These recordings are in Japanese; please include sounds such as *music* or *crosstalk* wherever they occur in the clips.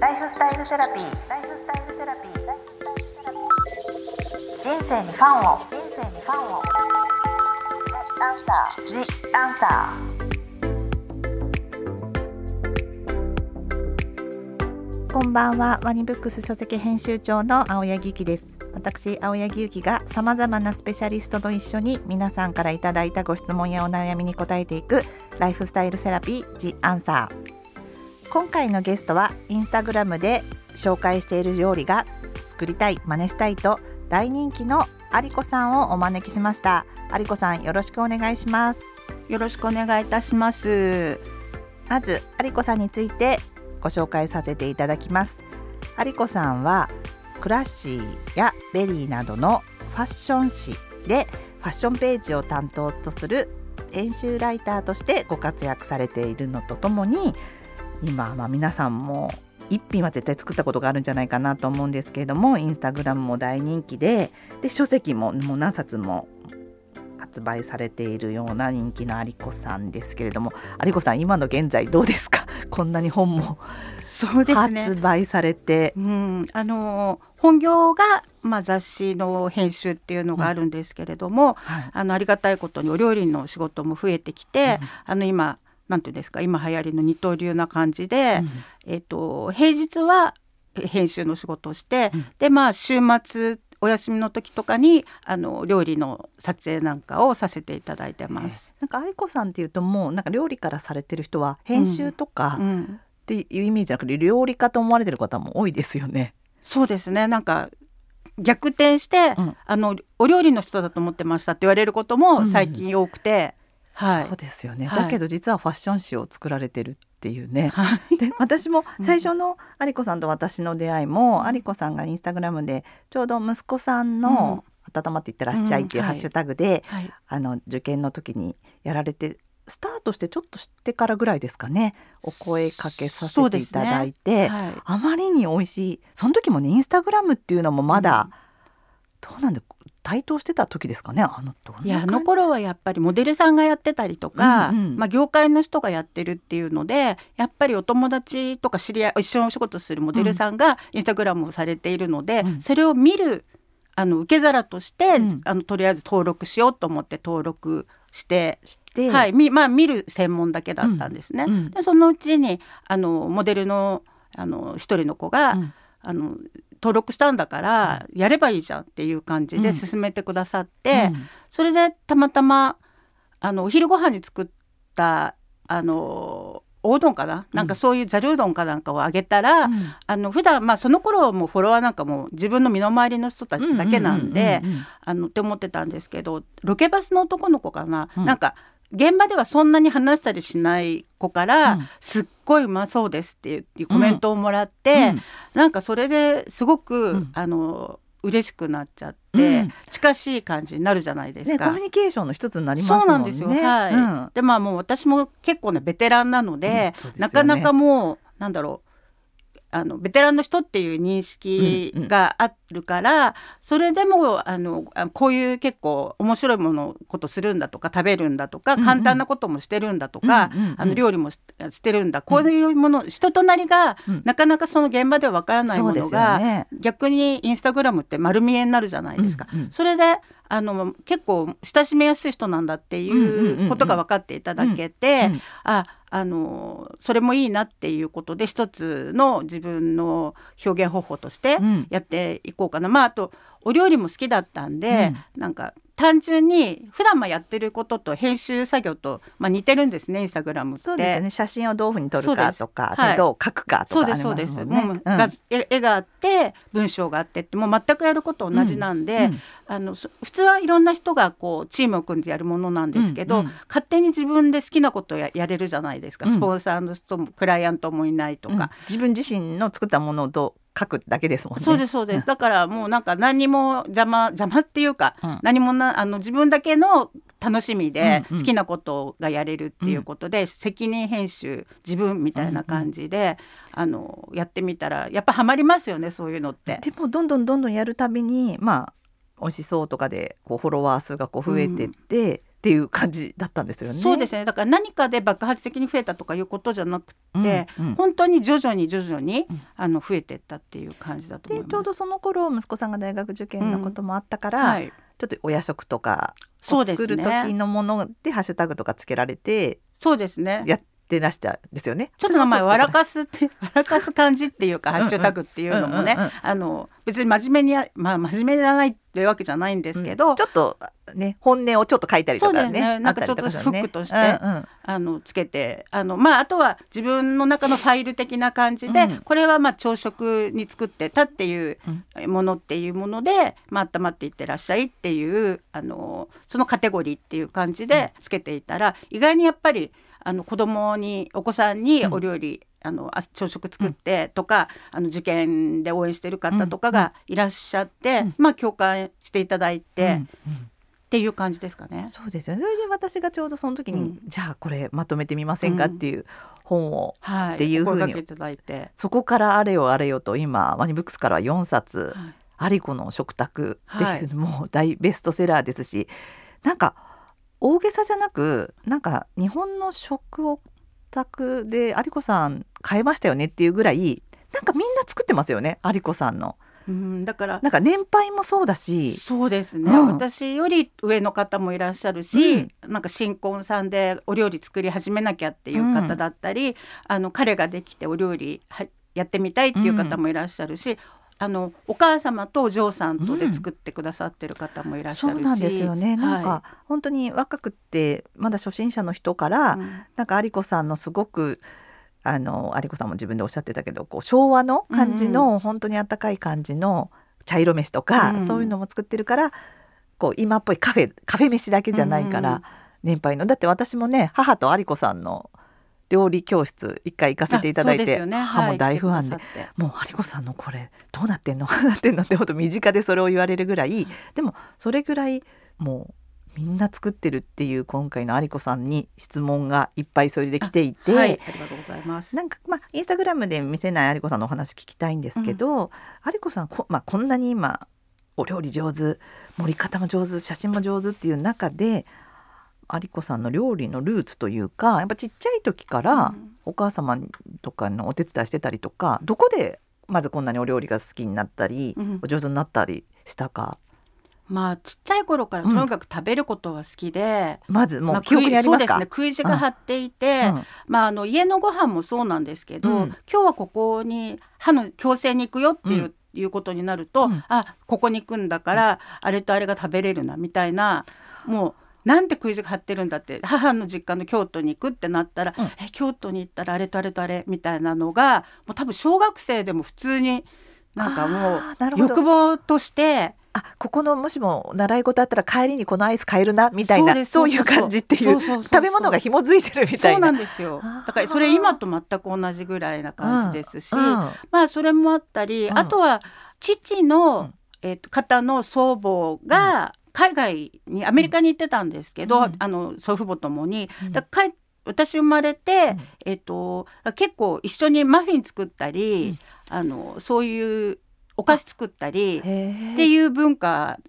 ライフスタイルセラピー。ライフスタイルセラピー。人生にファンを。人生にファンを。アンサー。ジアンサーこんばんはワニブックス書籍編集長の青柳ゆきです私青柳ゆきがさまざまなスペシャリストと一緒に皆さんからいただいたご質問やお悩みに答えていくLifestyle Therapy The Answer 今回のゲストはインスタグラムで紹介している料理が作りたい真似したいと大人気のアリコさんをお招きしました。アリコさんよろしくお願いします。よろしくお願いいたします。まずアリコさんについてご紹介させていただきますアリコさんは CLASSY. や VERY などのファッション誌でファッションページを担当とする編集ライターとしてご活躍されているのとともに今まあ皆さんも一品は絶対作ったことがあるんじゃないかなと思うんですけれどもインスタグラムも大人気でで書籍ももう何冊も発売されているような人気のアリコさんですけれどもアリコさん今の現在どうですか？*laughs* こんなに本もそうですね。発。売されて、うん、あの本業がまあ雑誌の編集っていうのがあるんですけれども、はい。あのありがたいことにお料理の仕事も増えてきて、あの今なんていうんですか今流行りの二刀流な感じで、えっ、と平日はえ編集の仕事をして、うん。でまあ週末お休みの時とかにあの料理の撮影なんかをさせていただいてます。なんかアリコさんっていうともうなんか料理からされてる人は編集とかうん。っていうイメージじゃなくて料理家と思われてる方も多いですよね。そうですね。なんか逆転して、うん。あのお料理の人だと思ってましたって言われることも最近多くて、はい。そうですよね、はい。だけど実はファッション誌を作られてるっていうね。はい。で私も最初のアリコさんと私の出会いも、アリコさんがインスタグラムでちょうど息子さんの「温まっていってらっしゃい」っていううんハッシュタグで、はい。あの受験の時にやられてスタートしてちょっと知ってからぐらいですかね。お声かけさせていただいて、はい。あまりに美味しい。その時もねインスタグラムっていうのもまだ、どうなんで台頭してた時ですかねあのいやあの頃はやっぱりモデルさんがやってたりとか、うんうん。まあ、業界の人がやってるっていうのでやっぱりお友達とか知り合い一緒にお仕事するモデルさんがインスタグラムをされているので、うん。それを見るあの受け皿として、うん。あのとりあえず登録しようと思って登録して。して、はい、みまあ見る専門だけだったんですね。うんうん。でそのうちにあのモデルのあの一人の子が、うん。あの登録したんだからやればいいじゃんっていう感じでうん。進めてくださって、うん。それでたまたまあのお昼ご飯に作ったあのおうどんかな、なんかそういうざるうどんかなんかをあげたら、うん。あの普段まあその頃もフォロワーなんかも自分の身の回りの人たちだけなんで、って思ってたんですけどロケバスの男の子かな、うん。なんか現場ではそんなに話したりしない子から、うんすっごいうまそうですっていうコメントをもらって、うんなんかそれですごく、うんあの嬉しくなっちゃって、うん近しい感じになるじゃないですね、か。コミュニケーションの一つになりますね。そうなんですよ。はい。うんでまあもう私も結構ねベテランなので、うんでねなかなかもうなんだろうあのベテランの人っていう認識があるから、それでもあのあこういう結構面白いものことするんだとか食べるんだとか、うんうん。簡単なこともしてるんだとか、うんうんうん。あの料理もししてるんだ。こういうもの、人となりが、うん。なかなかその現場ではわからないものが、ね。逆にインスタグラムって丸見えになるじゃないですか。うんうん。それであの結構親しみやすい人なんだってうんうんうんいううん。ことが分かっていただけて、うんうん。ああのそれもいいなっていうことで一つの自分の表現方法としてうん。やっていこうかな、まああとお料理も好きだったんで、なんか単純に普段まあやってることと編集作業と、まあ、似てるんですねインスタグラムって。そうですよね。写真をどういうふうに撮るかとか、はい。でどう書くかとそうかありですそうです。もううん。画絵絵があって文章があってってもう全くやること同じなんで、うん。あのそ普通はいろんな人がこうチームを組んでやるものなんですけど、うん。うん。勝手に自分で好きなことをややれるじゃないですか、うん。スポンサーの人もクライアントもいないとうん。か。自分自身の作ったものをどう書くだけですもんね。そうですそうです、だからもうなんか何にも邪魔邪魔っていうか、うん。何もなあの自分だけの楽しみでうんうん。好きなことがやれるっていうことで、責任編集自分みたいな感じで、あのやってみたらやっぱハマりますよねそういうのって。でもどんどんどんどんやるたびにまあ美味しそうとかでこうフォロワー数がこう増えてって、っていう感じだったんですよね。そうですね。だから何かで爆発的に増えたとかいうことじゃなくうんて、うん。本当に徐々に徐々に、うん。あの増えてったっていう感じだと思います。でちょうどその頃息子さんが大学受験のこともあったから、はい、ちょっとお夜食とかを作る時のものでハッシュタグとかつけられてそうですね。やってらしたんですよね。ちょっと名前笑かすって *laughs* 笑かす感じっていうかうんうん。ハッシュタグっていうのもね、うんうんうん。あの別に真面目にやまあ真面目じゃないっていうわけじゃないんですけど、ちょっとね本音をちょっと書いたりとかねね。なんかちょっとフックとしてうんうん。あのつけてあのまああとは自分の中のファイル的な感じで、うん。これはまあ朝食に作ってたっていうものっていうもので、まあ温まっていってらっしゃいっていうあのそのカテゴリーっていう感じでつけていたら、意外にやっぱりあの子供にお子さんにお料理、あのあ朝食作ってとか、あの受験で応援してる方とかがいらっしゃって、うん。まあ共感していただいて、っていう感じですかね。そうですよね。それで私がちょうどその時に、うん。じゃあこれまとめてみませんかっていう本を、はい、っていうふうにお声掛けいただいて、そこからあれよあれよと今ワニブックスからは4冊はい。アリコの食卓っていうのも大ベストセラーですし、なんか大げさじゃなくなんか日本の食オタクでアリコさん変えましたよねっていうぐらいなんかみんな作ってますよねアリコさんの。うん、だからなんか年配もそうだし。そうですね、うん。私より上の方もいらっしゃるし、なんか新婚さんでお料理作り始めなきゃっていう方だったり、あの彼ができてお料理はやってみたいっていう方もいらっしゃるし、あのお母様とお嬢さんとで作ってくださってる方もいらっしゃるし、そうなんですよね。なんか、は本当に若くってまだ初心者の人から、いうん。なんか有子さんのすごくあの有子さんも自分でおっしゃってたけどこう昭和の感じの、本当にあったかい感じの茶色飯とか、うん。そういうのも作ってるからこう今っぽいカフェカフェ飯だけじゃないから、うん年配の。だって私もね母と有子さんの料理教室一回行かせていただいて、ね母も大ファンではいもう有子さんのこれどうなってんのどうなってんの？*laughs* ってほんと身近でそれを言われるぐらい。でもそれぐらいもうみんな作ってるっていう今回の有子さんに質問がいっぱいそれで来ていて、はい、ありがとうございます。なんかまあインスタグラムで見せない有子さんのお話聞きたいんですけど、有子さんこ,、まあ、こんなに今お料理上手盛り方も上手写真も上手っていう中で有子さんの料理のルーツというかやっぱちっちゃい時からうん。お母様とかのお手伝いしてたりとかどこでまずこんなにお料理が好きになったり、うん。お上手になったりしたか？まあちっちゃい頃からとにかく食べることは好きで、まずもまあう記憶にありますか、そうですね食い地が張っていて、うん。まあ、あの家のご飯もそうなんですけど、うん。今日はここに歯の矯正に行くよっていう,、いうことになると、うん。あここに行くんだから、あれとあれが食べれるなみたいなもうなんで食い地が張ってるんだって。母の実家の京都に行くってなったら、うん。え京都に行ったらあれとあれとあれみたいなのがもう多分小学生でも普通になんかもう欲望としてあここのもしも習い事あったら帰りにこのアイス買えるなみたいなそういう感じっていう食べ物が紐づいてるみたそうないな。んですよだからそれ今と全く同じぐらいな感じですし、うんうん。まあそれもあったり、うん。あとは父の、うん。えー、と方の祖母が海外にアメリカに行ってたんですけど、うん。あの祖父母ともに、うん。だ帰私生まれて、うん。えっ、と結構一緒にマフィン作ったり、うん。あのそういうお菓子作ったりへっていう文化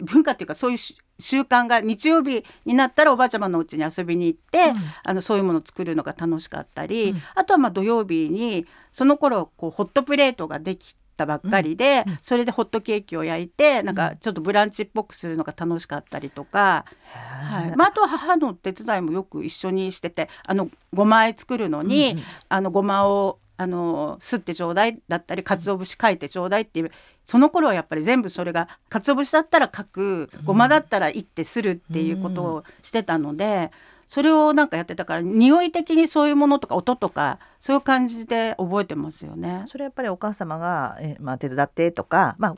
文化っていうかそういうし習慣が日曜日になったらおばあちゃまのうちに遊びに行って、うん。あのそういうものを作るのが楽しかったり、うん。あとはまあ土曜日にその頃こうホットプレートができたばっかりで、うんうん。それでホットケーキを焼いてなんかちょっとブランチっぽくするのが楽しかったりとか、はい。まあ、あとは母の手伝いもよく一緒にしててあのごまあえ作るのに、うんうん。あのごまをあのすってちょうだいだったり鰹節書いてちょうだいっていうその頃はやっぱり全部それが鰹節だったら書くごまだったらいってするっていうことをしてたので、それをなんかやってたから匂い的にそういうものとか音とかそういう感じで覚えてますよね。それやっぱりお母様が、えまあ、手伝ってとか、まあ、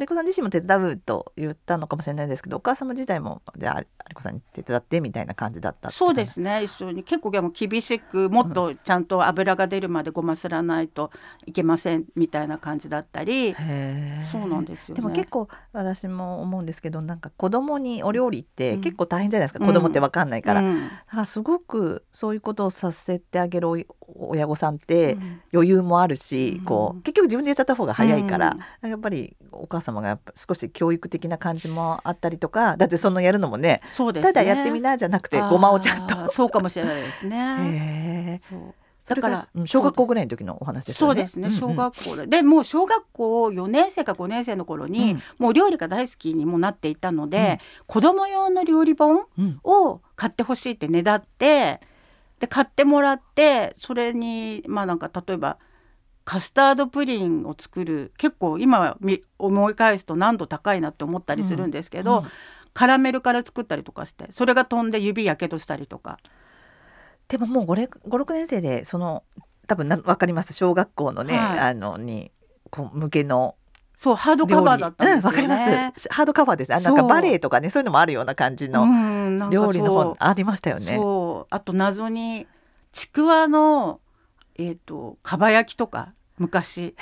有子さん自身も手伝うと言ったのかもしれないですけどお母様自体もじゃあ有子さんに手伝ってみたいな感じだったそうですね。一緒に結構でも厳しくもっとちゃんと油が出るまでごますらないといけませんみたいな感じだったり。へー。そうなんですよね。でも結構私も思うんですけどなんか子供にお料理ってうん。結構大変じゃないですか、うん子供って分かんないから、だうん。からすごくそういうことをさせてあげるお親御さん。ってうん余裕もあるし、うんこう結局自分でやっちゃった方が早いから、うんやっぱりお母様がやっぱ少し教育的な感じもあったりとかだってそのやるのもねそうですね。ただやってみなじゃなくてごまをちゃんと。そうかもしれないですね。*laughs* へえそう。それからだからうん小学校ぐらいの時のお話ですよね。そうですねんん。小学校で、でもう小学校4年生か5年生の頃に、うん。もう料理が大好きにもなっていたので、子供用の料理本うん。を買ってほしいってねだってで買ってもらってそれにまあなんか例えばカスタードプリンを作る結構今み思い返すと難度高いなって思ったりするんですけど、うんカラメルから作ったりとかしてそれが飛んで指やけどしたりとか。でももう56年生でその多分な分かります？小学校のね、はい。あのにこう向けのそうハードカバーだったんですよね。うんわかります。ハードカバーです。あなんかバレエとかねそういうのもあるような感じの料理の本ありましたよね。そう。あと謎にちくわのえっ、とかば焼きとか昔。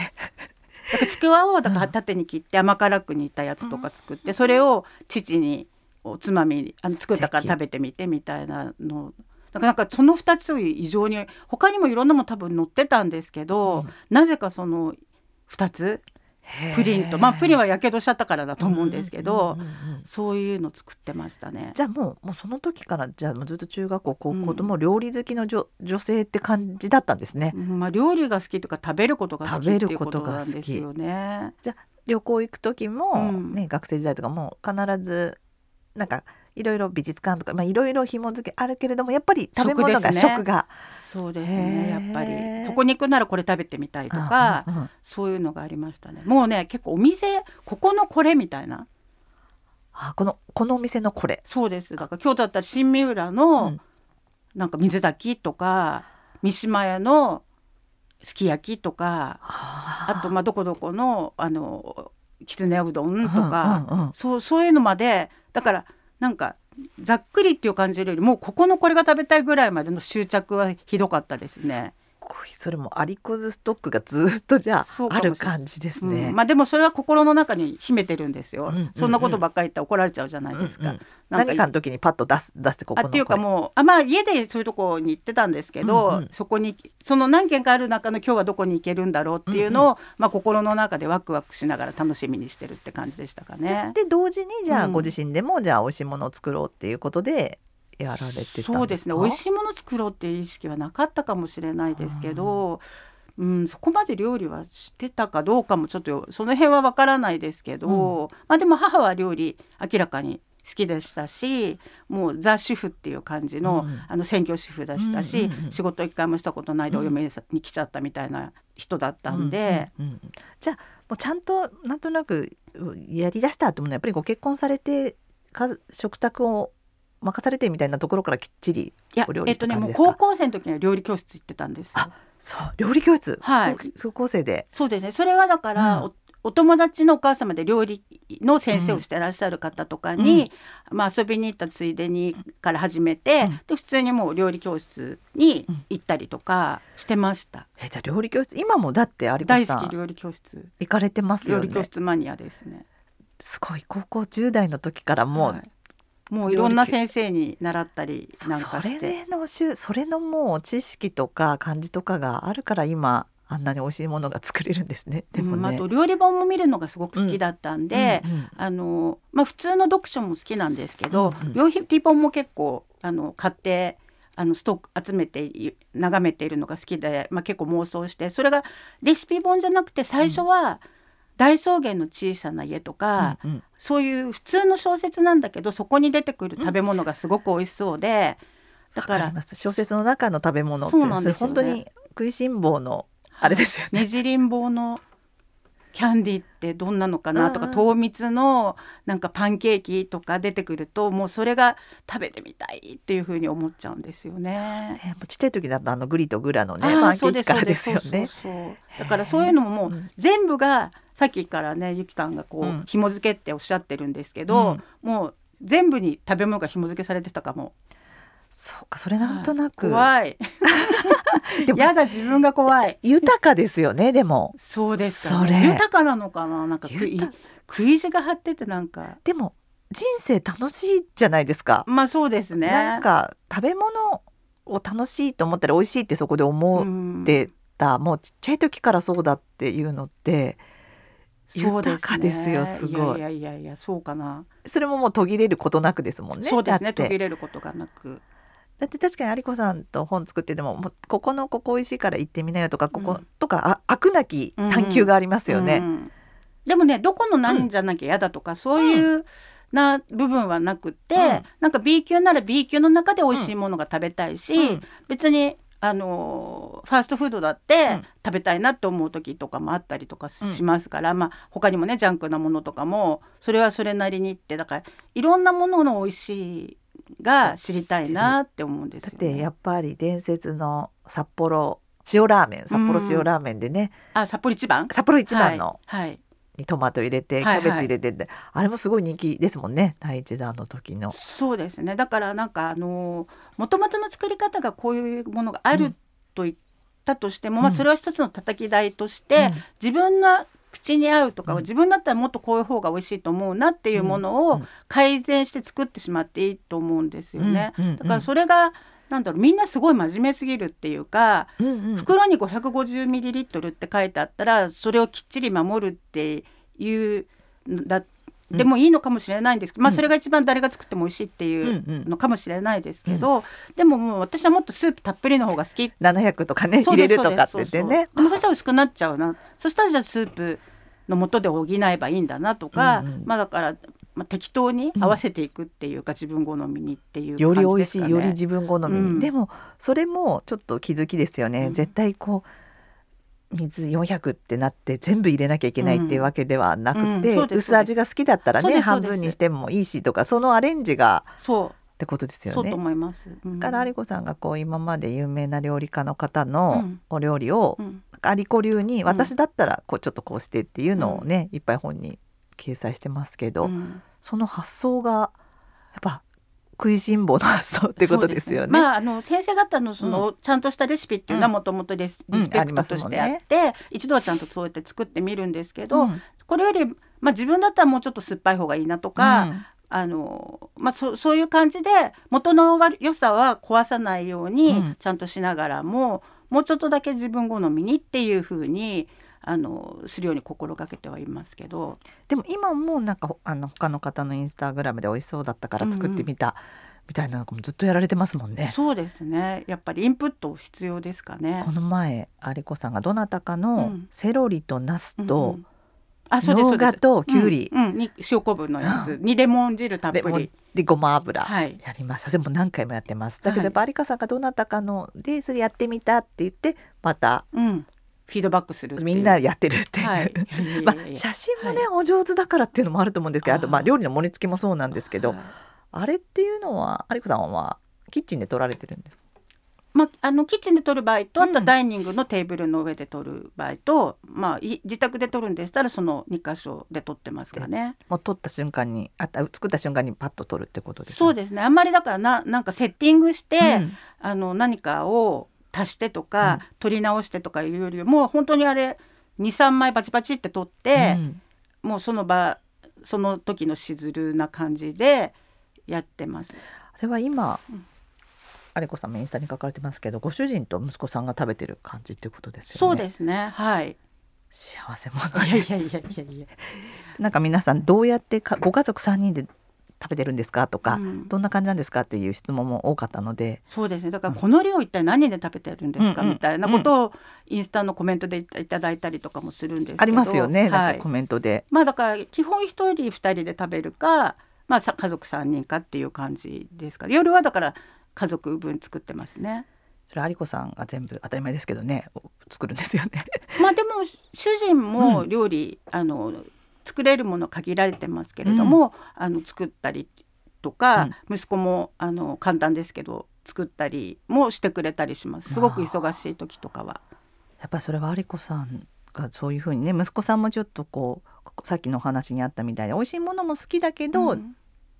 だからちくわをだから縦に切って甘辛く煮たやつとか作って、それを父におつまみにあの作ったから食べてみてみたいなの。だからなんかその2つを異常に他にもいろんなもの多分載ってたんですけど、うん。なぜかその2つプリンとまあプリンはやけどしちゃったからだと思うんですけど、そういうの作ってましたね。じゃあもうもうその時からじゃあもうずっと中学校高校とうんも料理好きの女,、女性って感じだったんですね。うんまあ、料理が好きとか食べることが好きっていうこ食べることとなんですよね。旅行行く時も、うんね学生時代とかも必ずなんかいろいろ美術館とかまあいろいろ紐付けあるけれどもやっぱり食べ物が食が。そうですね。やっぱり。そこに行くならこれ食べてみたいとか、うんうんうんそういうのがありましたね。もうね結構お店ここのこれみたいな。あこのこのお店のこれ。そうです。だから京都だったら新三浦の、うん。なんか水炊きとか三島屋のすき焼きとかあ。あとまあどこどこのあのきつねうどんとか、うんうんうん。そうそういうのまでだからなんかざっくりっていう感じよりもここのこれが食べたいぐらいまでの執着はひどかったですね。こい。それもアリコズストックがずっとじゃあある感じですね。うん。まあでもそれは心の中に秘めてるんですよ。うんうんうん。そんなことばっかり言ったら怒られちゃうじゃないですか。うんうんなん何かの時にパッと出す出してここっていうかもうあまあ家でそういうとこに行ってたんですけど、うんうん。そこにその何軒かある中の今日はどこに行けるんだろうっていうのを、まあ心の中でワクワクしながら楽しみにしてるって感じでしたかね。で同時にじゃあうん。ご自身でもじゃあ美味しいものを作ろうっていうことでやられてそうですね。美味しいもの作ろうっていう意識はなかったかもしれないですけど、うん、そこまで料理はしてたかどうかもちょっとその辺はわからないですけど、まあでも母は料理明らかに好きでしたしもうザ・主婦っていう感じの,、うん。あの専業主婦でしたし、うんうんうん仕事一回もしたことないでお嫁に来ちゃったみたいな人だったんで、うんうんうんじゃあもうちゃんとなんとなくうやりだしたってものはやっぱりご結婚されてか食卓を任されてみたいなところからきっちりお料理しえっとねもう高校生の時には料理教室行ってたんです。よ。あそう。料理教室、はい。高高校生で？そうですね。それはだから、うん。おお友達のお母様で料理の先生をしてらっしゃる方とかに、まあ、遊びに行ったついでにから始めて、うん。で普通にもう料理教室に行ったりとかしてました、えじゃあ料理教室今もだって有子大さん好き料理教室。行かれてますよ料理教ね室マニアですね。すごい。高校10代の時からもう、はいもういろんな先生に習ったりそなんかそれしてでのしゅそれのもう知識とか感じとかがあるから今あんなに美味しいものが作れるんですね。でもうんあね。と料理本も見るのがすごく好きだったんで、うんうんあのまあ、普通の読書も好きなんですけど、うんうん料理本も結構あの買ってあのストック集めてい眺めているのが好きで、まあ、結構妄想してそれがレシピ本じゃなくて最初は大草原の小さな家とか、うんうん。そういう普通の小説なんだけどそこに出てくる食べ物がすごく美味しそうで、だかわから小説の中の食べ物ってそうなんですよね。れ本当に食いしん坊のあれですよね。ねじりんぼうのキャンディってどんなのかなとかうんうん糖蜜のなんかパンケーキとか出てくるともうそれが食べてみたいっていうふうに思っちゃうんですよね。ちっちゃい時だとあのグリとグラのねパンケーキからですよね。だからそういうのももううん全部がさっきからねゆきさんがこう、うん紐付けっておっしゃってるんですけど、もう全部に食べ物が紐付けされてたかも。そうかそれなんとなく、怖い。でもやだ自分が怖い。豊かですよねでも。そうですか、そ豊かなのかな？なんか食い豊食い地が張っててなんか。でも人生楽しいじゃないですか。まあそうですね。なんか食べ物を楽しいと思ったら美味しいってそこで思うんってた、もうちっちゃい時からそうだっていうのってそう豊かですよすごい。いやいやいやそうかな、それももう途切れることなくですもんね。そうですね。途切れることがなくだって確かに有子さんと本作っててもここのここ美味しいから行ってみなよとかここ、うんとかあ飽くなき探求がありますよね。うん。でもねどこの何じゃなきゃ嫌だとか、そういうな部分はなくて、うん。なんか B 級なら B 級の中で美味しいものが食べたいし、うん。別にあのファーストフードだってうん。食べたいなって思う時とかもあったりとかしますから、まあ他にもねジャンクなものとかもそれはそれなりにってだからいろんなものの美味しいが知りたいなって思うんですよ、ね。だってやっぱり伝説の札幌塩ラーメン札幌塩ラーメンでね、あ札幌一番？札幌一番の。はい、はい。にトマト入れてキはいはい。ャベツ入れてって、あれもすごい人気ですもんね第一弾の時の。そうですね。だからなんかあのもともとの作り方がこういうものがあるうん。と言ったとしても、うん。まあ、それは一つの叩き台として、うん。自分の口に合うとか、うん。自分だったらもっとこういう方が美味しいと思うなっていうものを改善して作ってしまっていいと思うんですよね。だからそれがなんだろうみんなすごい真面目すぎるっていうか、うんうん。袋に 550ml って書いてあったらそれをきっちり守るっていうだでもいいのかもしれないんですけど、まあうんそれが一番誰が作っても美味しいっていううんうん。のかもしれないですけど、でももう私はもっとスープたっぷりの方が好き。700とかね入れるとかって言ってね。そうそうでもそしたら薄くなっちゃうな。そしたらじゃあスープの素で補えばいいんだなとか、うんうん。まあだから、まあ、適当に合わせていくっていうか、自分好みにっていうより美味感じですかね。しいより自分好みに、うん。でもそれもちょっと気づきですよね、うん。絶対こう水400ってなって全部入れなきゃいけないっていうわけではなくて、うんうん薄味が好きだったらね半分にしてもいいしとかそのアレンジがそってことですうそう。思います。うん。だから有子さんがこう今まで有名な料理家の方うのん。お料理をうん。有子流にん私だったらこうちょっとこうしてっていうのをね、いっぱい本に掲載してますけど、うん。その発想がやっぱ食いしん坊の発想ってことですよね。まああの先生方のその、ちゃんとしたレシピっていうのはもともとリスペクトとしてあって、一度はちゃんとそうやって作ってみるんですけど、うん。これより、まあ、自分だったらもうちょっと酸っぱい方がいいなとか、うん。あのまあ、そそういう感じで元の悪良さは壊さないようにうん。ちゃんとしながらも、もうちょっとだけ自分好みにっていうふうにあのするように心がけてはいますけど。でも今もなんかほあの他の方のインスタグラムで美味しそうだったから作ってみた、みたいなのもずっとやられてますもんね。そうですね。やっぱりインプット必要ですかね。こ。の前有子さんがどなたかうのん。セロリとナスうんうとん。あそうです生姜ときゅうり。うん。うん。に塩昆布のやつ。*laughs* にレモン汁たっぷり。でごま油はい。やりました、それも何回もやってます。だけどはい。やっぱさんがどなたかのでそれやってみたって言ってまたうんフィードバックするみんなやってるっていう、はい。*laughs* まあ、写真もね、お上手だからっていうのもあると思うんですけどあとまあ料理の盛り付けもそうなんですけど、はい。あれっていうのは有子さんはキッチンで撮られてるんですか？まあ、あのキッチンで撮る場合とあとはうん。ダイニングのテーブルの上で撮る場合と、まあ、い自宅で撮るんでしたらその2箇所で撮ってますかね。もう撮った瞬間にあた作った瞬間にパッと撮るってことですでそうですね。あんまりだからななんかセッティングして、うん。あの何かを足してとか、うん撮り直してとかいうよりも本当にあれ23枚バチバチって撮って、もうその場その時のしずるな感じでやってます。あれは今、うん有子さんもインスタに書かれてますけどご主人と息子さんが食べてる感じっていうことですよねそうですねはい。幸せ者いやいやいやいやいや。なんか皆さんどうやってかご家族3人で食べてるんですか？とか、うんどんな感じなんですか？っていう質問も多かったので。そうですね。だからこの量一体何で食べてるんですか、うんうん。みたいなことをインスタのコメントでいただいたりとかもするんですけどありますよね、はい。コメントで。まあだから基本一人二人で食べるか、まあ、さ家族三人かっていう感じですから夜はだから家族分作ってますね。それ有子さんが全部当たり前ですけどね作るんですよね。まあでも主人もうん料理、あの作れるもの限られてますけれども、あの作ったりとか、息子もあの簡単ですけど作ったりもしてくれたりします。すごく忙しい時とかは。やっぱりそれは有子さんがそういうふうにね息子さんもちょっとこうさっきのお話にあったみたいで美味しいものも好きだけど、うん。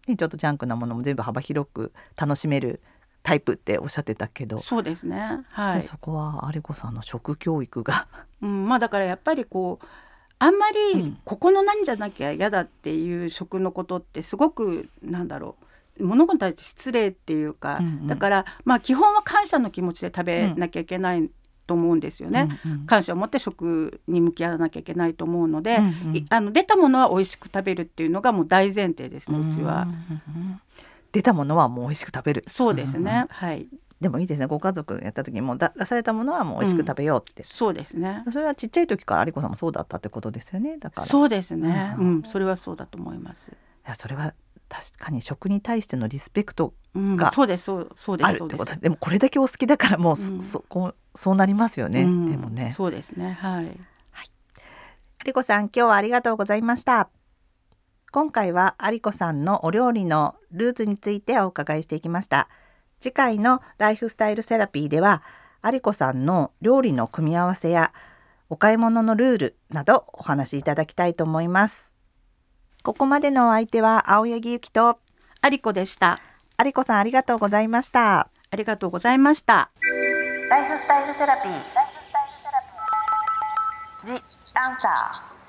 ね、ちょっとジャンクなものも全部幅広く楽しめるタイプっておっしゃってたけど、そうですね。はい、そこは有子さんの食教育が。うん、まあだからやっぱりこうあんまうん。りここの何じゃなきゃ嫌だっていう食のことってすごくなんだろう。物事に対して失礼っていうか、うんうん。だからまあ基本は感謝の気持ちで食べなきゃいけないと思うんですよね。うんうん感謝を持って食に向き合わなきゃいけないと思うので、うんうん。いあの出たものは美味しく食べるっていうのがもう大前提ですねうちは。うんうんうん出たものはもう美味しく食べる。そうですね、んん。はいでもいいですね。ご家族やった時にも出されたものはもう美味しく食べようって、そうですね。それはちっちゃい時から有子さんもそうだったってことですよね。だから。そうですね、ううん。んそれはそうだと思います。いやそれは確かに食に対してのリスペクトうん。が、そうです。そうそうであるって。こと。でもこれだけお好きだからもうそ,、うん。そこうそうなりますよね、うん。でもね。そうですね。はい。有子さん今日はありがとうございました。今回は有子さんのお料理のルーツについてお伺いしていきました次回のライフスタイルセラピーでは有子さんの料理の組み合わせやお買い物のルールなどお話しいただきたいと思いますここまでのお相手は青柳ゆきとアリコでした。有子さんありがとうございましたありがとうございました。ライフスタイルセラピー。ライフ